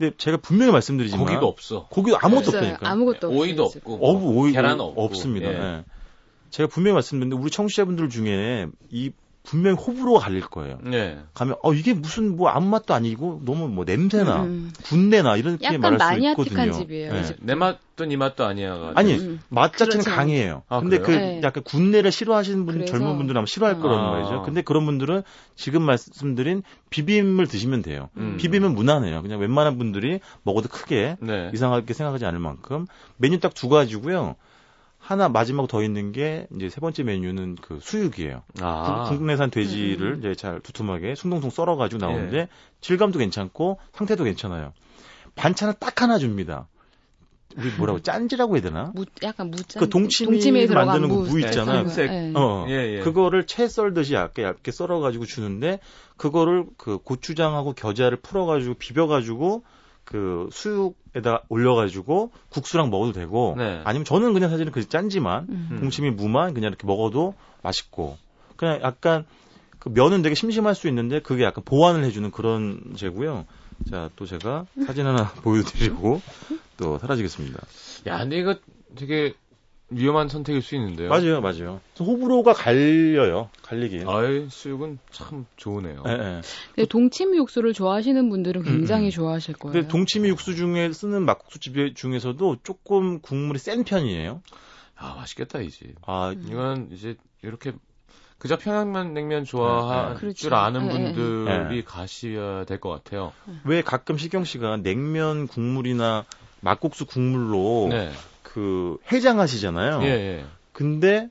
근데 제가 분명히 말씀드리지만 고기가 없어. 고기도 아무것도 없어요. 없다니까. 아무것도 없어요. 오이도 지금. 없고. 어부 오이 계란 오- 없고. 없습니다. 예. 예. 제가 분명히 말씀드렸는데 우리 청취자분들 중에 이 분명히 호불호가 갈릴 거예요. 네. 가면 어 이게 무슨 뭐 아무 맛도 아니고 너무 뭐 냄새나 음. 군내나 이렇게 약간 말할 수 마니아틱한 있거든요. 집이에요, 집. 내 맛도 니 맛도 아니야. 아니 음. 맛 자체는 그렇죠. 강해요. 아, 근데 그래요? 그 네. 약간 군내를 싫어하시는 분 그래서- 젊은 분들은 아마 싫어할 어. 거라는 아. 말이죠. 근데 그런 분들은 지금 말씀드린 비빔을 드시면 돼요. 음. 비빔은 무난해요. 그냥 웬만한 분들이 먹어도 크게 네. 이상하게 생각하지 않을 만큼 메뉴 딱 두 가지고요. 하나 마지막 더 있는 게 이제 세 번째 메뉴는 그 수육이에요. 아. 국- 국내산 돼지를 음. 이제 잘 두툼하게 숭둥숭 썰어가지고 나오는데 예. 질감도 괜찮고 상태도 괜찮아요. 반찬을 딱 하나 줍니다. 우리 뭐라고 짠지라고 해야 되나? 무, 약간 무짠. 그 동치미 동치미에 들어간 만드는 거 무. 무 있잖아요. 흰색. 예. 어, 예, 예. 그거를 채 썰듯이 얇게 얇게 썰어가지고 주는데 그거를 그 고추장하고 겨자를 풀어가지고 비벼가지고 그 수육에다 올려가지고 국수랑 먹어도 되고 네. 아니면 저는 그냥 사실은 그 짠지만 음. 음. 동치미 무만 그냥 이렇게 먹어도 맛있고 그냥 약간 그 면은 되게 심심할 수 있는데 그게 약간 보완을 해주는 그런 제고요. 자 또 제가 사진 하나 보여드리고 또 사라지겠습니다. 야, 근데 이거 되게 위험한 선택일 수 있는데요. 맞아요, 맞아요. 호불호가 갈려요, 갈리긴. 아이, 수육은 참 좋으네요. 예, 예. 근데 동치미 육수를 좋아하시는 분들은 굉장히 음. 좋아하실 거예요. 근데 동치미 육수 중에 쓰는 막국수집 중에서도 조금 국물이 센 편이에요. 아, 맛있겠다, 이 집. 아, 이건 이제 이렇게 그저 평양면 냉면 좋아할 네, 네. 줄 아는 네, 네. 분들이 네. 가셔야 될 것 같아요. 왜 가끔 시경 씨가 냉면 국물이나 막국수 국물로 네. 그 해장하시잖아요. 예, 예. 근데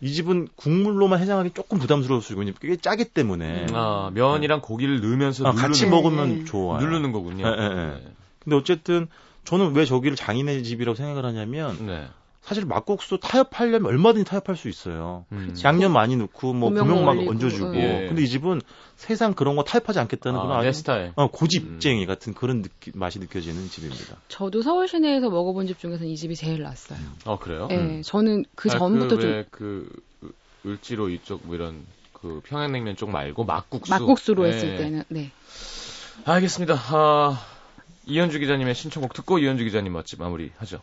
이 집은 국물로만 해장하기 조금 부담스러울 수 있고 꽤 짜기 때문에 아, 면이랑 고기를 넣으면서 아, 같이 네. 먹으면 좋아요. 누르는 거군요. 예, 예, 예. 네. 근데 어쨌든 저는 왜 저기를 장인의 집이라고 생각을 하냐면 네. 사실 막국수 타협하려면 얼마든지 타협할 수 있어요. 음. 양념 많이 넣고 뭐 고명 막 얹어주고. 예. 근데 이 집은 세상 그런 거 타협하지 않겠다는 그런 아, 내 아주 스타일. 어, 고집쟁이 같은 그런 느끼- 맛이 느껴지는 집입니다. 저도 서울 시내에서 먹어본 집 중에서는 이 집이 제일 낫어요. 어, 그래요? 예, 음. 저는 그 아, 전부터 그, 좀왜 그, 을지로 이쪽 뭐 이런 그 평양냉면 쪽 말고 막국수. 막국수로 예. 했을 때는 네. 알겠습니다. 아, 이현주 기자님의 신청곡 듣고 이현주 기자님 맛집 마무리하죠.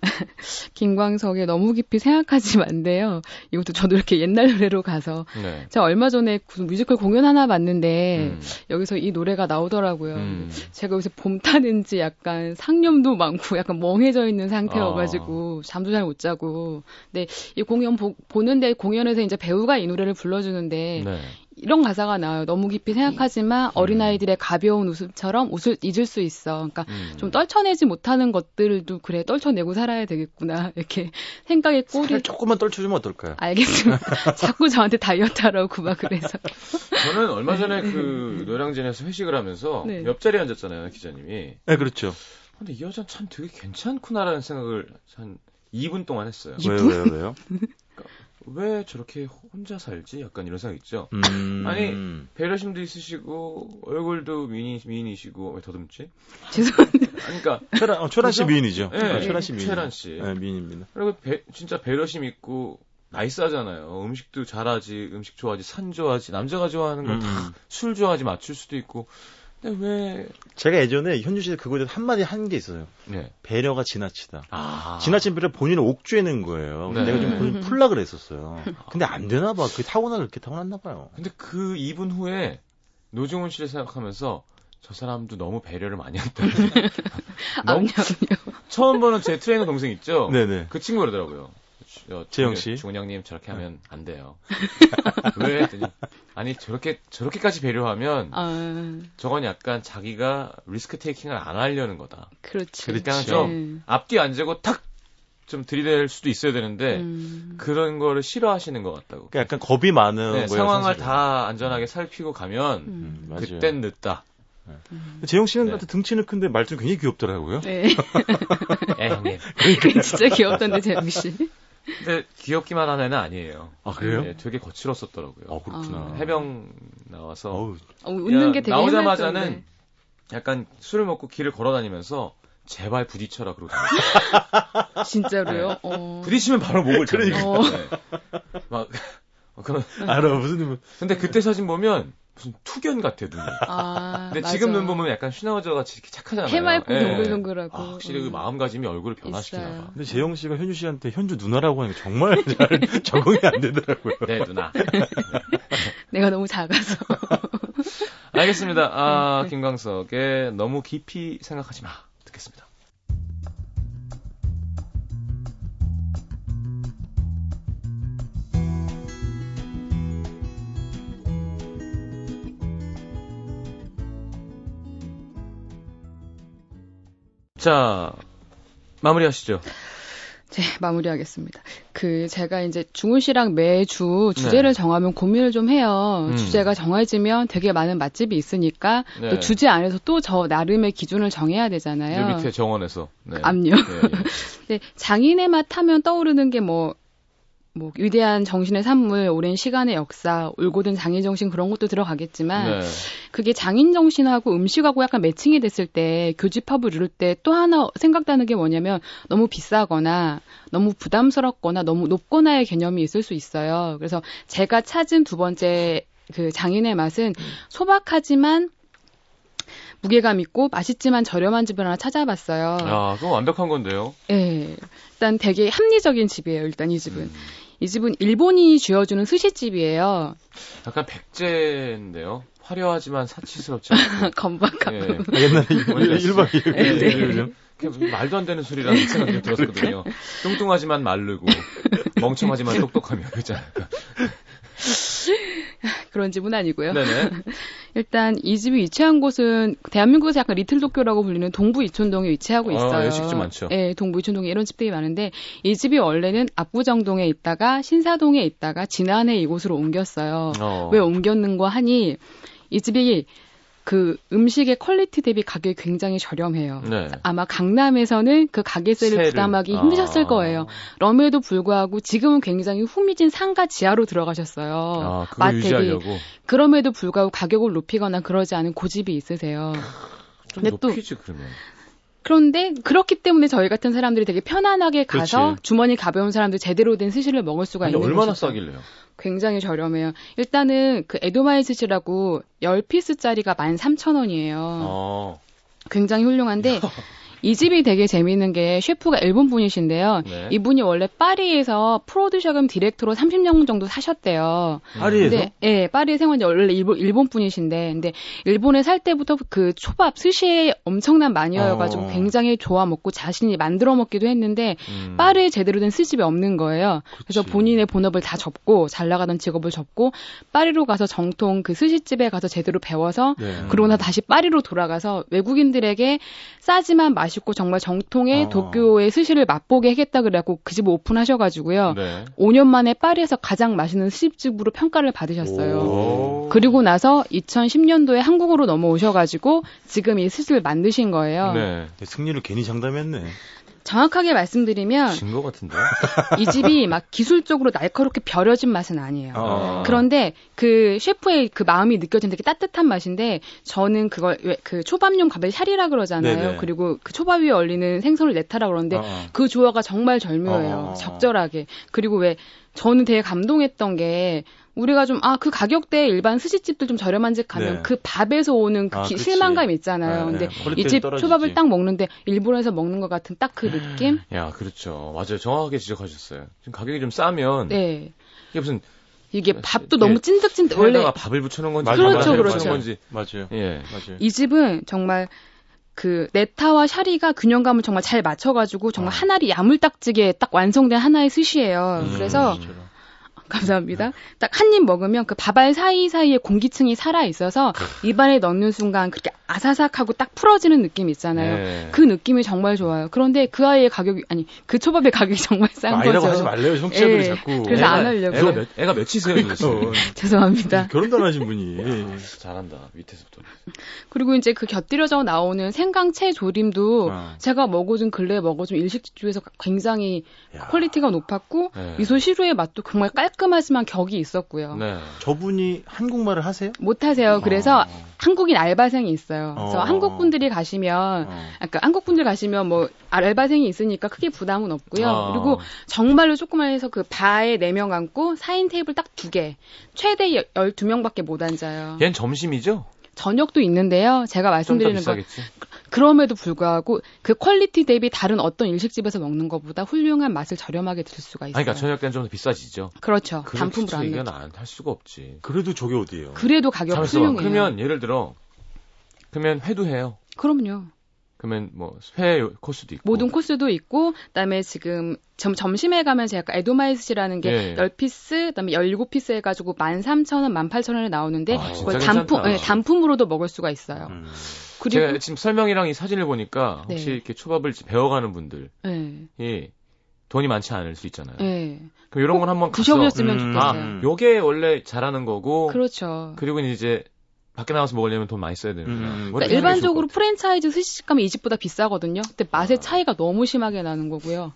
김광석의 너무 깊이 생각하지 만데요. 이것도 저도 이렇게 옛날 노래로 가서 네. 제가 얼마 전에 무슨 뮤지컬 공연 하나 봤는데 음. 여기서 이 노래가 나오더라고요. 음. 제가 요새 봄 타는지 약간 상념도 많고 약간 멍해져 있는 아. 상태여가지고 잠도 잘 못 자고. 근데 이 공연 보, 보는데 공연에서 이제 배우가 이 노래를 불러주는데 네. 이런 가사가 나와요. 너무 깊이 생각하지만 어린아이들의 가벼운 웃음처럼 웃을 잊을 수 있어. 그러니까 음. 좀 떨쳐내지 못하는 것들도 그래 떨쳐내고 살아야 되겠구나 이렇게 생각의 살을 조금만 떨쳐주면 어떨까요? 알겠습니다. 자꾸 저한테 다이어트 하라고 막 그래서 저는 얼마 전에 그 노량진에서 회식을 하면서 네. 옆자리에 앉았잖아요, 기자님이. 네, 그렇죠. 근데 이 여자는 참 되게 괜찮구나라는 생각을 한 2분 동안 했어요. 왜요, 왜요, 왜요? 왜 저렇게 혼자 살지? 약간 이런 생각 있죠. 음... 아니, 배려심도 있으시고 얼굴도 미인 미인이시고 왜 더듬지? 죄송합니다. 아니, 그러니까 최란, 어, 최란 씨? 미인이죠. 예, 어, 최란 씨 미인. 최란 씨. 네, 미인입니다. 그리고 배- 진짜 배려심 있고 나이스하잖아요. 음식도 잘하지, 음식 좋아하지, 산 좋아하지, 남자가 좋아하는 거 음. 다술 좋아하지 맞출 수도 있고. 근데 왜? 제가 예전에 현주 씨 그거에 대해서 한마디 한 게 있어요. 네. 배려가 지나치다. 아. 지나친 배려 본인을 옥죄는 거예요. 네. 내가 좀 본인 풀라 그랬었어요. 근데 안 되나 봐. 그 타고나 그렇게 타고났나 봐요. 근데 그 2분 후에 노중훈 씨를 생각하면서 저 사람도 너무 배려를 많이 했다. 너무 아니요, 아니요. 처음 보는 제 트레이너 동생 있죠? 네네. 그 친구 그러더라고요. 어, 재영 씨? 중훈 형님 저렇게 하면 안 돼요. 왜? 했더니 아니 저렇게 저렇게까지 배려하면 아, 저건 약간 자기가 risk taking을 안 하려는 거다. 그렇지. 그러니까 네. 좀 앞뒤 안 재고 탁 좀 들이댈 수도 있어야 되는데 음. 그런 거를 싫어하시는 것 같다고. 그러니까 약간 겁이 많은 네, 거예요. 상황을 사실은. 다 안전하게 살피고 가면 음. 음. 그땐 늦다. 음. 재영 씨는 네. 같은 등치는 큰데 말투 굉장히 귀엽더라고요. 네. 예, 형님. 진짜 귀엽던데 재영 씨. 근데 귀엽기만 한 애는 아니에요. 아 그래요? 예, 되게 거칠었었더라고요. 어 그렇구나. 아. 해병 나와서 어우, 어, 웃는 야, 게 되게 나오자마자는 해맑던데. 약간 술을 먹고 길을 걸어 다니면서 제발 부딪혀라 그러고. 진짜로요. 어. 부딪히면 바로 목을 그러니까. 네. 막 어, 그런 알아 무슨 근데 그때 사진 보면 무슨 투견 같아 눈이. 아, 근데 맞아. 지금 눈 보면 약간 슈나우저 같이 이렇게 착하잖아요. 해맑고 예. 동글동글하고. 아, 확실히 그 음. 마음가짐이 얼굴을 변화시키나 있어요. 봐. 근데 재영 씨가 현주 씨한테 현주 누나라고 하니까 정말 잘 적응이 안 되더라고요. 네 누나. 내가 너무 작아서. 알겠습니다. 아 네. 김광석의 너무 깊이 생각하지 마 듣겠습니다. 자 마무리하시죠. 네, 마무리하겠습니다. 그 제가 이제 중훈 씨랑 매주 주제를 네. 정하면 고민을 좀 해요. 음. 주제가 정해지면 되게 많은 맛집이 있으니까 네. 또 주제 안에서 또 저 나름의 기준을 정해야 저 되잖아요. 밑에 정원에서. 네. 암요. 예, 예. 근데 장인의 맛 하면 떠오르는 게 뭐, 뭐, 위대한 정신의 산물, 오랜 시간의 역사, 올곧은 장인 정신 그런 것도 들어가겠지만, 네. 그게 장인 정신하고 음식하고 약간 매칭이 됐을 때, 교집합을 이룰 때 또 하나 생각나는 게 뭐냐면, 너무 비싸거나, 너무 부담스럽거나, 너무 높거나의 개념이 있을 수 있어요. 그래서 제가 찾은 두 번째 그 장인의 맛은 소박하지만, 무게감 있고 맛있지만 저렴한 집을 하나 찾아봤어요. 아, 그건 완벽한 건데요. 예. 일단 되게 합리적인 집이에요, 일단 이 집은. 음, 이 집은 일본인이 쥐어주는 스시집이에요. 약간 백제인데요. 화려하지만 사치스럽지 않고. 건박하고. 예. 아, 옛날에 원래 1박 2일 네, 네. 요즘 그냥 말도 안 되는 소리라는 생각이 좀 들었거든요. 뚱뚱하지만 마르고, 멍청하지만 똑똑하며, 그잖아요. 그런 집은 아니고요. 네네. 일단 이 집이 위치한 곳은 대한민국에서 약간 Little Tokyo라고 불리는 동부 이촌동에 위치하고 아, 있어요. 일식집 많죠. 예, 동부 이촌동에 이런 집들이 많은데 이 집이 원래는 압구정동에 있다가 신사동에 있다가 지난해 이곳으로 옮겼어요. 어. 왜 옮겼는고 하니 이 집이 그 음식의 quality 대비 가격이 굉장히 저렴해요. 네. 아마 강남에서는 그 가게세를 세를. 부담하기 아. 힘드셨을 거예요. 그럼에도 불구하고 지금은 굉장히 후미진 상가 지하로 들어가셨어요. 아. 유지하려고. 그럼에도 불구하고 가격을 높이거나 그러지 않은 고집이 있으세요. 좀 근데 또- 높이지, 그러면. 그런데 그렇기 때문에 저희 같은 사람들이 되게 편안하게 가서 그렇지. 주머니 가벼운 사람들 제대로 된 스시를 먹을 수가 있는 얼마나 곳이죠. 싸길래요? 굉장히 저렴해요. 일단은 그 江戸前 스시라고 10piece짜리가 13,000원이에요. 어. 굉장히 훌륭한데 이 집이 되게 재미있는 게 셰프가 일본 분이신데요. 네. 이분이 원래 파리에서 프로듀서 겸 디렉터로 30년 정도 사셨대요. 파리에서 근데 예, 파리에 생활한 지 원래 일본 일본 분이신데 근데 일본에 살 때부터 그 초밥 스시에 엄청난 마니아여가지고 어. 굉장히 좋아 먹고 자신이 만들어 먹기도 했는데 음. 파리에 제대로 된 스시집이 없는 거예요. 그래서 그치. 본인의 본업을 다 접고 잘 나가던 직업을 접고 파리로 가서 정통 그 스시집에 가서 제대로 배워서 네. 그러고 나 다시 파리로 돌아가서 외국인들에게 싸지만 맛 있고 정말 정통의 어. 도쿄의 스시를 맛보게 하겠다 그래갖고 그집 오픈하셔가지고요. 네. 5년 만에 파리에서 가장 맛있는 스시집으로 평가를 받으셨어요. 오. 그리고 나서 2010년도에 한국으로 넘어오셔가지고 지금 이 스시를 만드신 거예요. 네. 승리를 괜히 장담했네. 정확하게 말씀드리면 진 것 같은데. 이 집이 막 기술적으로 날카롭게 벼려진 맛은 아니에요. 어. 그런데 그 셰프의 그 마음이 느껴지는 되게 따뜻한 맛인데 저는 그걸 왜 그 초밥용 밥에 샤리라 그러잖아요. 네네. 그리고 그 초밥 위에 얼리는 생선을 네타라 그러는데 어, 어. 그 조화가 정말 절묘해요. 어. 적절하게. 그리고 왜 저는 되게 감동했던 게 우리가 좀 아 그 가격대에 일반 스시집들 좀 저렴한 집 가면 네. 그 밥에서 오는 그 아, 기-. 실망감 있잖아요. 네, 근데 네. 이 quality가 집 떨어지지. 초밥을 딱 먹는데 일본에서 먹는 것 같은 딱 그 느낌? 야, 그렇죠. 맞아요. 정확하게 지적하셨어요. 지금 가격이 좀 싸면 네. 이게 무슨 이게 네, 밥도 네. 너무 찐득찐득 원래 밥을 붙여놓은 건지 맞아요, 그렇죠, 그렇죠. 건지 맞아요. 예. 맞아요. 이 집은 정말 그 네타와 샤리가 균형감을 정말 잘 맞춰가지고 정말 아. 한 알이 야물딱지게 딱 완성된 하나의 스시예요. 음, 그래서 진짜로. 감사합니다. 딱 한 입 먹으면 그 밥알 사이사이에 공기층이 살아 있어서 입안에 넣는 순간 그렇게 아사삭하고 딱 풀어지는 느낌 있잖아요. 네. 그 느낌이 정말 좋아요. 그런데 그 아이의 가격이 아니 그 초밥의 가격이 정말 싼 아이라고 거죠. 하지 말래요. 청취자들이 예, 자꾸. 그래서 안 하려고. 애가 몇, 애가 몇이세요? 어, 죄송합니다. 결혼도 안 하신 분이. 잘한다, 밑에서부터. 그리고 이제 그 곁들여져 나오는 생강채 조림도 어. 제가 먹어준 근래에 먹어준 일식집에서 굉장히 야. quality가 높았고 네. 미소 시루의 맛도 정말 깔끔하지만 격이 있었고요. 네. 저분이 한국말을 하세요? 못 하세요. 그래서 어. 한국인 알바생이 있어요. 그래서 어. 한국 분들이 가시면 어. 아까 한국 분들 가시면 뭐 알바생이 있으니까 크게 부담은 없고요. 아. 그리고 정말로 조그만 해서 그 바에 4명 앉고 4인 테이블 딱 두 개. 최대 12명밖에 못 앉아요. 얜 점심이죠? 저녁도 있는데요. 제가 말씀드리는 건 비싸겠지. 그럼에도 불구하고 그 quality 대비 다른 어떤 일식집에서 먹는 것보다 훌륭한 맛을 저렴하게 드실 수가 있어요. 아니, 그러니까 저녁 때는 좀 더 비싸지죠. 그렇죠. 단품으로 안 이건 넣죠. 안 할 수가 없지. 그래도 저게 어디예요? 그래도 가격. 훌륭해요. 그러면 예를 들어, 그러면 회도 해요. 그럼요. 그러면 뭐 회 코스도 있고. 모든 코스도 있고 그다음에 지금 점, 점심에 가면 제가 에도마이스라는 게 예. 10piece 그다음에 17piece 해 가지고 13,000원, 18,000원에 나오는데 아, 그걸 단품. 예, 단품으로도 먹을 수가 있어요. 음. 그리고 제가 지금 설명이랑 이 사진을 보니까 혹시 네. 이렇게 초밥을 배워가는 분들이 예. 돈이 많지 않을 수 있잖아요. 예. 그럼 이런 건 한번 가서 드셔보셨으면 음, 좋겠어요. 음. 요게 원래 잘하는 거고 그렇죠. 그리고 이제 밖에 나가서 먹으려면 돈 많이 써야 되는구나. 음, 원래 그러니까 하는 게 일반적으로 프랜차이즈 스시집가면 이 집보다 비싸거든요. 근데 맛의 아. 차이가 너무 심하게 나는 거고요.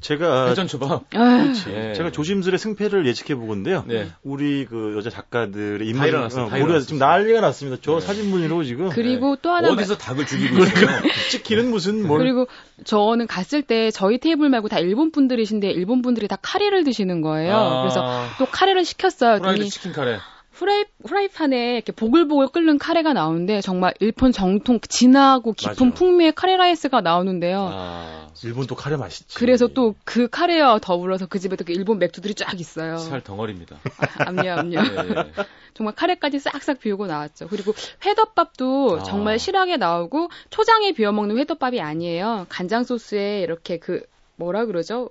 제가. 회전 초밥. 아유, 예. 제가 조심스레 승패를 예측해 보건데요. 네. 우리 그 여자 작가들의 다 인물이. 다 모르겠어요. 일어났어요. 지금 난리가 났습니다. 저 네. 사진문으로 지금 그리고 또 하나 어디서 닭을 죽이고 있어요. 찍기는 무슨 뭘 그리고 저는 갔을 때 저희 테이블 말고 다 일본 분들이신데 일본 분들이 다 카레를 드시는 거예요. 아, 그래서 또 카레를 시켰어요. 프라이드 치킨 카레. 프라이, 프라이팬에 이렇게 보글보글 끓는 카레가 나오는데 정말 일본 정통 진하고 깊은 맞아. 풍미의 카레 라이스가 나오는데요. 아, 일본 또 카레 맛있지. 그래서 또 그 카레와 더불어서 그 집에 또 일본 맥주들이 쫙 있어요. 살 덩어리입니다. 암요, 암요. 예, 예. 정말 카레까지 싹싹 비우고 나왔죠. 그리고 회덮밥도 아. 정말 실하게 나오고 초장에 비워 먹는 회덮밥이 아니에요. 간장 소스에 이렇게 그 뭐라 그러죠?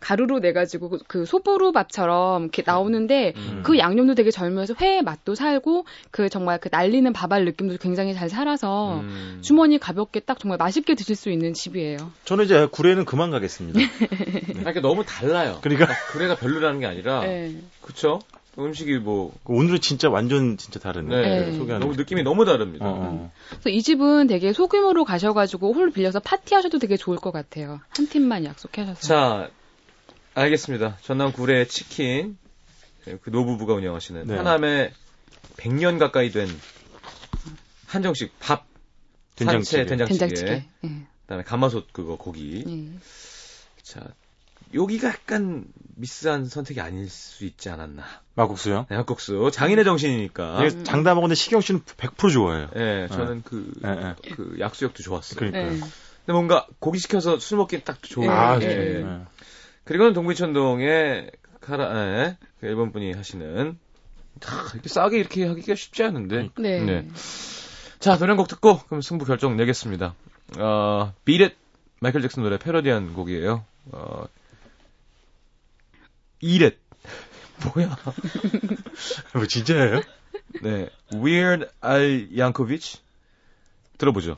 가루로 내 가지고 그- 그 소보루 밥처럼 이렇게 나오는데 음. 그 양념도 되게 절묘해서 회의 맛도 살고 그 정말 그 날리는 밥알 느낌도 굉장히 잘 살아서 음. 주머니 가볍게 딱 정말 맛있게 드실 수 있는 집이에요. 저는 이제 구례는 그만 가겠습니다. 그러니까 너무 달라요. 그러니까 그래가 별로라는 게 아니라 네. 그쵸? 음식이 뭐 오늘은 진짜 완전 진짜 다르네. 네, 네. 소개하는 너무 거. 느낌이 너무 다릅니다. 어, 어. 그래서 이 집은 되게 소규모로 가셔가지고 홀 빌려서 파티하셔도 되게 좋을 것 같아요. 한 팀만 약속하셔서. 자, 알겠습니다. 전남 구례 치킨 그 노부부가 운영하시는 네. 하남에 100년 가까이 된 한정식 밥, 된장찌개. 산채, 된장찌개, 된장찌개. 예. 그다음에 가마솥 그거 고기. 예. 자, 여기가 약간 미스한 선택이 아닐 수 있지 않았나. 막국수요. 네, 한국수 장인의 정신이니까. 이게 장담 먹는데 시경 씨는 100% 좋아해요. 예, 저는 그, 예, 예. 그 약수역도 좋았어요. 그러니까요. 예. 근데 뭔가 고기 시켜서 술 먹기 딱 좋은. 예, 아, 예. 예. 예. 그리고는 동부천동에 카라, 예, 그 일본 분이 하시는 하, 이렇게 싸게 이렇게 하기가 쉽지 않은데. 네. 네. 자, 노래 한곡 듣고 그럼 승부 결정 내겠습니다. 어, 비렛 마이클 잭슨 노래 패러디한 곡이에요. 어, 이렛 뭐야? 뭐 진짜예요? 네, Weird Al Yankovic 들어보죠.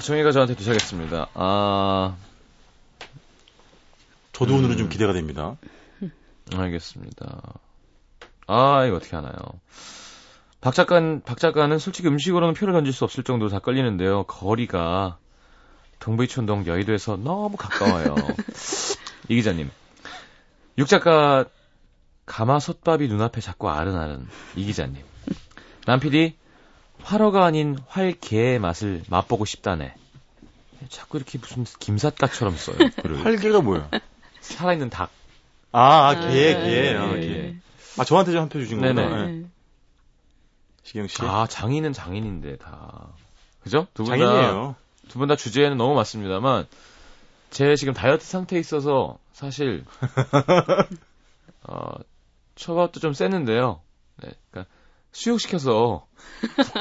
자, 정희가 저한테 주셔야겠습니다. 아, 저도 음. 오늘은 좀 기대가 됩니다. 알겠습니다. 아, 이거 어떻게 하나요? 박 작가, 박 작가는 솔직히 음식으로는 표를 던질 수 없을 정도로 다 끌리는데요. 거리가 동부이촌동 여의도에서 너무 가까워요. 이 기자님. 육 작가 가마솥밥이 눈앞에 자꾸 아른아른. 이 기자님. 남 PD 활어가 아닌 활개의 맛을 맛보고 싶다네. 자꾸 이렇게 무슨 김삿갓처럼 써요. 글을. 활개가 뭐예요? 살아있는 닭. 아, 아, 아, 개, 네. 개. 아, 예, 개. 예. 아, 저한테 좀 한 표 주신. 거구나. 예. 네. 시경 씨. 아, 장인은 장인인데 다. 그죠? 두 분 다, 장인이에요. 두분 다 주제는 너무 맞습니다만, 제 지금 다이어트 상태에 있어서 사실, 어, 초밥도 좀 셌는데요. 네, 그러니까 수육시켜서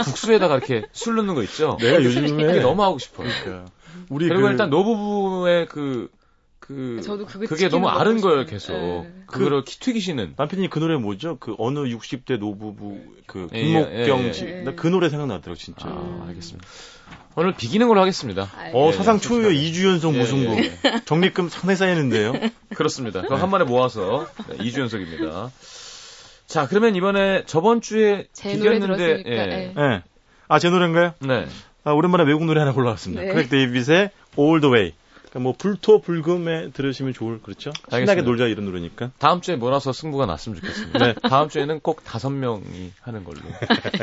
국수에다가 이렇게 술 넣는 거 있죠? 내가 요즘에 그게 너무 하고 싶어요. 그러니까 우리 그리고 그- 일단 노부부의 그, 그, 저도 그게 너무 아른 거예요. 계속. 예. 그거를 키 튀기시는. 남편이 그 노래 뭐죠? 그 어느 60대 노부부 그 예, 김목경 예, 예, 씨. 예. 나그 노래 생각나더라고 진짜. 아, 알겠습니다. 오늘 비기는 걸로 하겠습니다. 아, 어 예, 사상 예, 초유의 2주 연속 예, 무승부. 예, 적립금 상당히 쌓이는데요. 그렇습니다. 그거 한 번에 모아서 네, 2주 연속입니다. 자, 그러면 이번에 저번 주에 비겼는데. 예. 예. 예. 아, 제 노래인가요? 네. 아, 오랜만에 외국 노래 하나 골라왔습니다. 네. Craig David의 All the Way. 그러니까 뭐 불토 불금에 들으시면 좋을 그렇죠? 신나게 알겠습니다. 놀자 이런 노래니까. 다음 주에 몰아서 승부가 났으면 좋겠습니다. 네. 다음 주에는 꼭 다섯 명이 하는 걸로.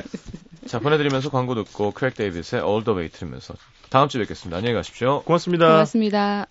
자, 보내드리면서 광고 듣고 Craig David의 All the Way 들으면서 다음 주에 뵙겠습니다. 안녕히 가십시오. 고맙습니다. 고맙습니다.